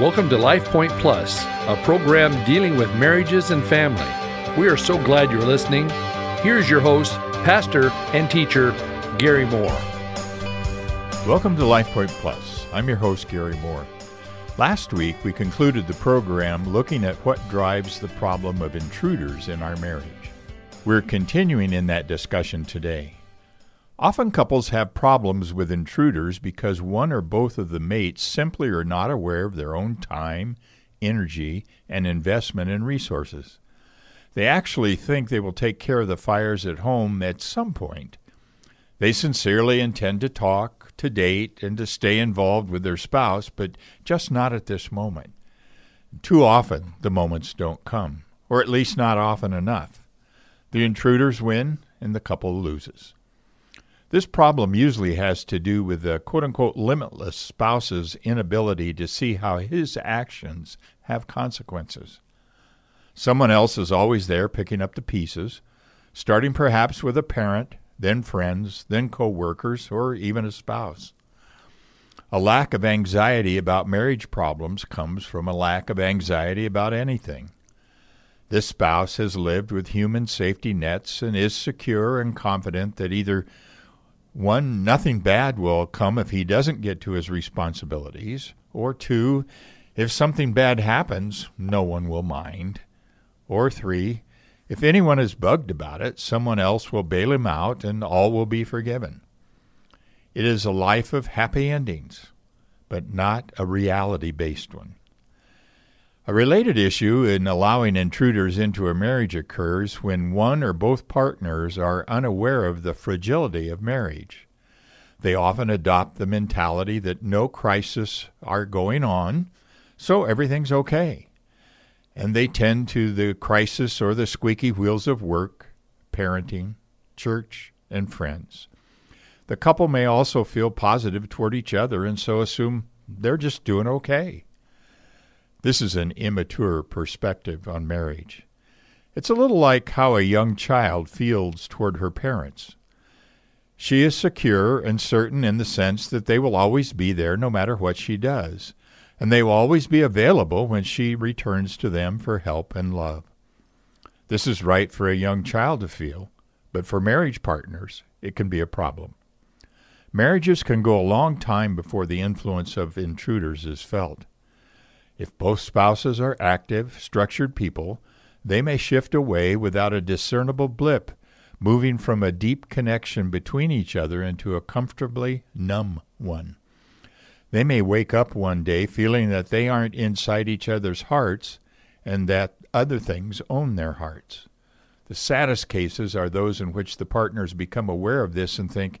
Welcome to Life Point Plus, a program dealing with marriages and family. We are so glad you're listening. Here's your host, pastor and teacher, Gary Moore. Welcome to Life Point Plus. I'm your host, Gary Moore. Last week, we concluded the program looking at what drives the problem of intruders in our marriage. We're continuing in that discussion today. Often couples have problems with intruders because one or both of the mates simply are not aware of their own time, energy, and investment in resources. They actually think they will take care of the fires at home at some point. They sincerely intend to talk, to date, and to stay involved with their spouse, but just not at this moment. Too often, the moments don't come, or at least not often enough. The intruders win, and the couple loses. This problem usually has to do with the quote unquote limitless spouse's inability to see how his actions have consequences. Someone else is always there picking up the pieces, starting perhaps with a parent, then friends, then co-workers, or even a spouse. A lack of anxiety about marriage problems comes from a lack of anxiety about anything. This spouse has lived with human safety nets and is secure and confident that either one, nothing bad will come if he doesn't get to his responsibilities. Or two, if something bad happens, no one will mind. Or three, if anyone is bugged about it, someone else will bail him out and all will be forgiven. It is a life of happy endings, but not a reality based one. A related issue in allowing intruders into a marriage occurs when one or both partners are unaware of the fragility of marriage. They often adopt the mentality that no crises are going on, so everything's okay. And they tend to the crisis or the squeaky wheels of work, parenting, church, and friends. The couple may also feel positive toward each other and so assume they're just doing okay. This is an immature perspective on marriage. It's a little like how a young child feels toward her parents. She is secure and certain in the sense that they will always be there no matter what she does, and they will always be available when she returns to them for help and love. This is right for a young child to feel, but for marriage partners, it can be a problem. Marriages can go a long time before the influence of intruders is felt. If both spouses are active, structured people, they may shift away without a discernible blip, moving from a deep connection between each other into a comfortably numb one. They may wake up one day feeling that they aren't inside each other's hearts and that other things own their hearts. The saddest cases are those in which the partners become aware of this and think,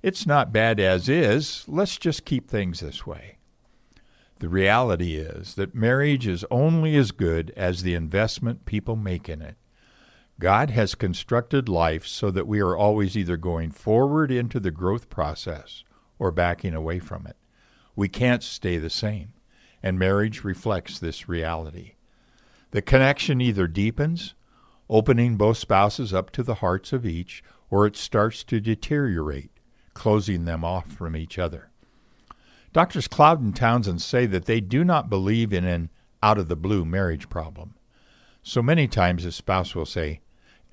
it's not bad as is, let's just keep things this way. The reality is that marriage is only as good as the investment people make in it. God has constructed life so that we are always either going forward into the growth process or backing away from it. We can't stay the same, and marriage reflects this reality. The connection either deepens, opening both spouses up to the hearts of each, or it starts to deteriorate, closing them off from each other. Doctors Cloud and Townsend say that they do not believe in an out of the blue marriage problem. So many times a spouse will say,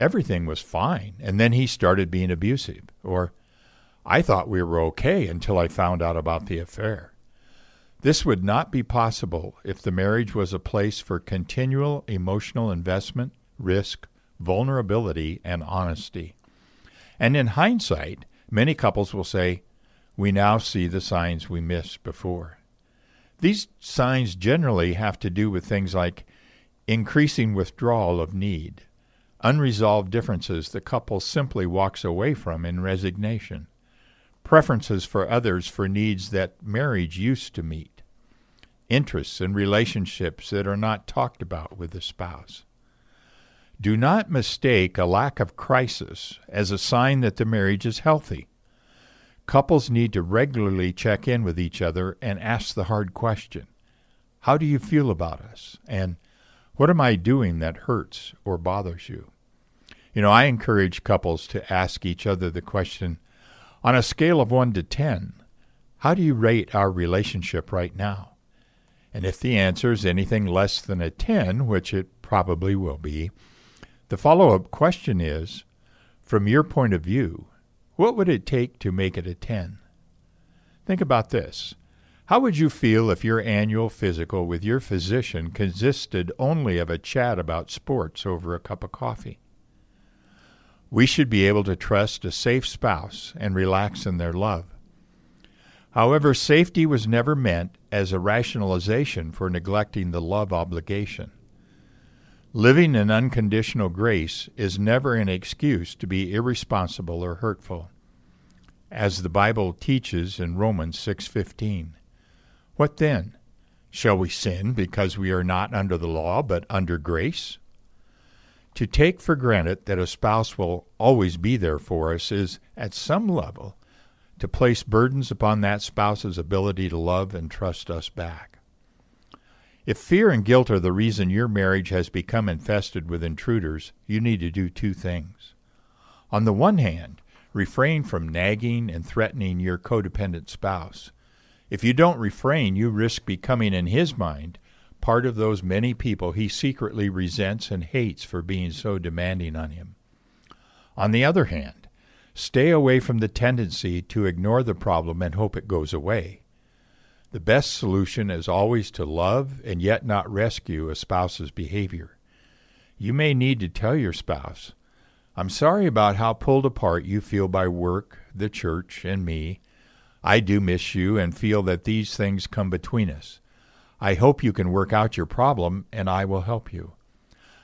Everything was fine, and then he started being abusive, or I thought we were okay until I found out about the affair. This would not be possible if the marriage was a place for continual emotional investment, risk, vulnerability, and honesty. And in hindsight, many couples will say, we now see the signs we missed before. These signs generally have to do with things like increasing withdrawal of need, unresolved differences the couple simply walks away from in resignation, preferences for others for needs that marriage used to meet, interests and relationships that are not talked about with the spouse. Do not mistake a lack of crisis as a sign that the marriage is healthy. Couples need to regularly check in with each other and ask the hard question How do you feel about us? And what am I doing that hurts or bothers you? You know, I encourage couples to ask each other the question on a scale of 1 to 10, how do you rate our relationship right now? And if the answer is anything less than a 10, which it probably will be, the follow up question is from your point of view, what would it take to make it a 10? Think about this. How would you feel if your annual physical with your physician consisted only of a chat about sports over a cup of coffee? We should be able to trust a safe spouse and relax in their love. However, safety was never meant as a rationalization for neglecting the love obligation. Living in unconditional grace is never an excuse to be irresponsible or hurtful. As the Bible teaches in Romans 6:15, what then? Shall we sin because we are not under the law but under grace? To take for granted that a spouse will always be there for us is, at some level, to place burdens upon that spouse's ability to love and trust us back. If fear and guilt are the reason your marriage has become infested with intruders, you need to do two things. On the one hand, refrain from nagging and threatening your codependent spouse. If you don't refrain, you risk becoming, in his mind, part of those many people he secretly resents and hates for being so demanding on him. On the other hand, Stay away from the tendency to ignore the problem and hope it goes away. The best solution is always to love and yet not rescue a spouse's behavior. You may need to tell your spouse, I'm sorry about how pulled apart you feel by work, the church, and me. I do miss you and feel that these things come between us. I hope you can work out your problem and I will help you.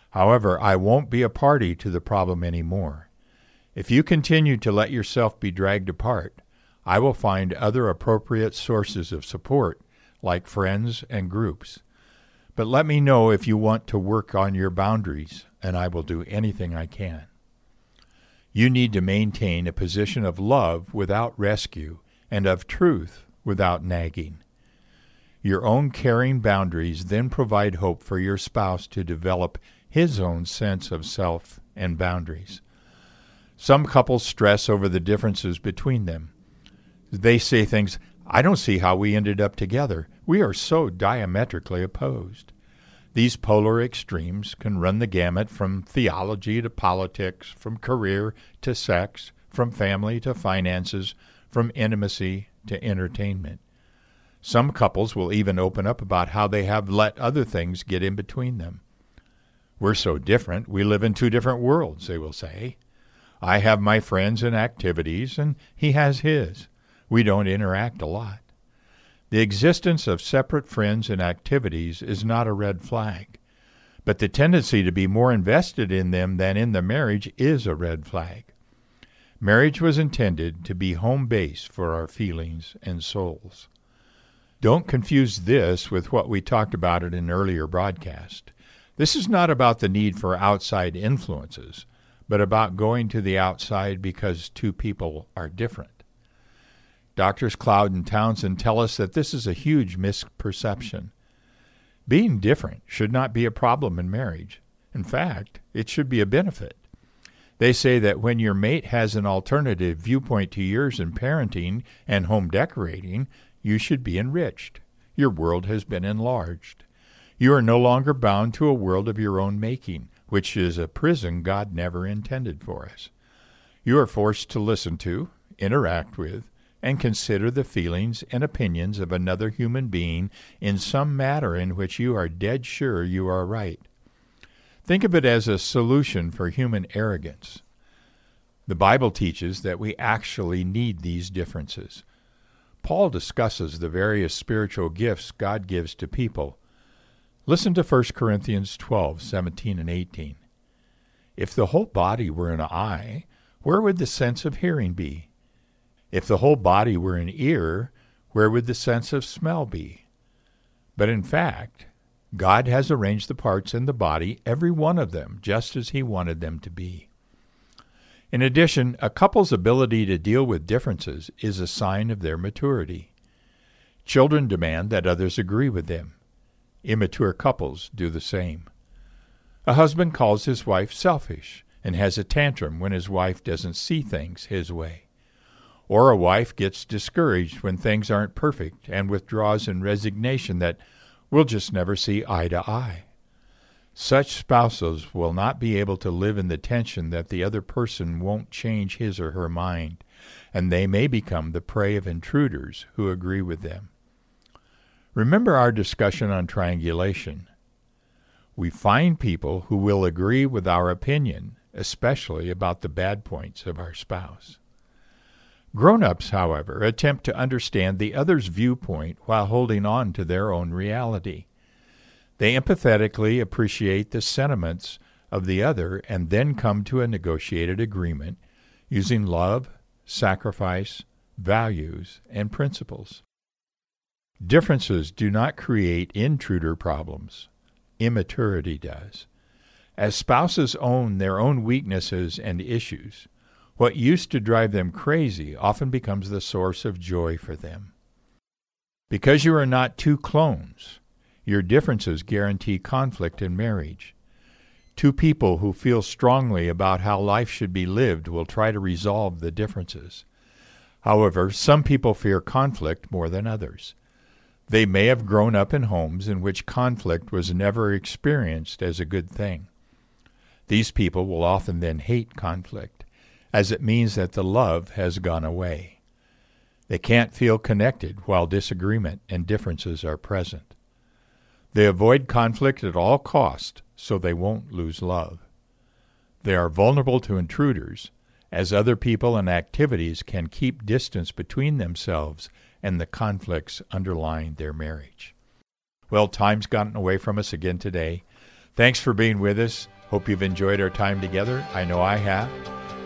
However, I won't be a party to the problem any more. If you continue to let yourself be dragged apart, I will find other appropriate sources of support, like friends and groups. But let me know if you want to work on your boundaries, and I will do anything I can. You need to maintain a position of love without rescue and of truth without nagging. Your own caring boundaries then provide hope for your spouse to develop his own sense of self and boundaries. Some couples stress over the differences between them. They say things, I don't see how we ended up together. We are so diametrically opposed. These polar extremes can run the gamut from theology to politics, from career to sex, from family to finances, from intimacy to entertainment. Some couples will even open up about how they have let other things get in between them. We're so different, we live in two different worlds, they will say. I have my friends and activities, and he has his. We don't interact a lot. The existence of separate friends and activities is not a red flag, but the tendency to be more invested in them than in the marriage is a red flag. Marriage was intended to be home base for our feelings and souls. Don't confuse this with what we talked about in an earlier broadcast. This is not about the need for outside influences but about going to the outside because two people are different. Doctors Cloud and Townsend tell us that this is a huge misperception. Being different should not be a problem in marriage. In fact, it should be a benefit. They say that when your mate has an alternative viewpoint to yours in parenting and home decorating, you should be enriched. Your world has been enlarged. You are no longer bound to a world of your own making, which is a prison God never intended for us. You are forced to listen to, interact with, and consider the feelings and opinions of another human being in some matter in which you are dead sure you are right. Think of it as a solution for human arrogance. The Bible teaches that we actually need these differences. Paul discusses the various spiritual gifts God gives to people Listen to 1 Corinthians 12, 17 and 18. If the whole body were an eye, where would the sense of hearing be? If the whole body were an ear, where would the sense of smell be? But in fact, God has arranged the parts in the body, every one of them, just as He wanted them to be. In addition, a couple's ability to deal with differences is a sign of their maturity. Children demand that others agree with them. Immature couples do the same. A husband calls his wife selfish and has a tantrum when his wife doesn't see things his way. Or a wife gets discouraged when things aren't perfect and withdraws in resignation that We'll just never see eye to eye. Such spouses will not be able to live in the tension that the other person won't change his or her mind, and they may become the prey of intruders who agree with them. Remember our discussion on triangulation. We find people who will agree with our opinion, especially about the bad points of our spouse. Grown ups, however, attempt to understand the other's viewpoint while holding on to their own reality. They empathetically appreciate the sentiments of the other and then come to a negotiated agreement using love, sacrifice, values, and principles. Differences do not create intruder problems. Immaturity does. As spouses own their own weaknesses and issues, what used to drive them crazy often becomes the source of joy for them. Because you are not two clones, your differences guarantee conflict in marriage. Two people who feel strongly about how life should be lived will try to resolve the differences. However, some people fear conflict more than others. They may have grown up in homes in which conflict was never experienced as a good thing. These people will often then hate conflict, as it means that the love has gone away. They can't feel connected while disagreement and differences are present. They avoid conflict at all cost so they won't lose love. They are vulnerable to intruders, as other people and activities can keep distance between themselves and the conflicts underlying their marriage. Well, time's gotten away from us again today. Thanks for being with us. Hope you've enjoyed our time together. I know I have.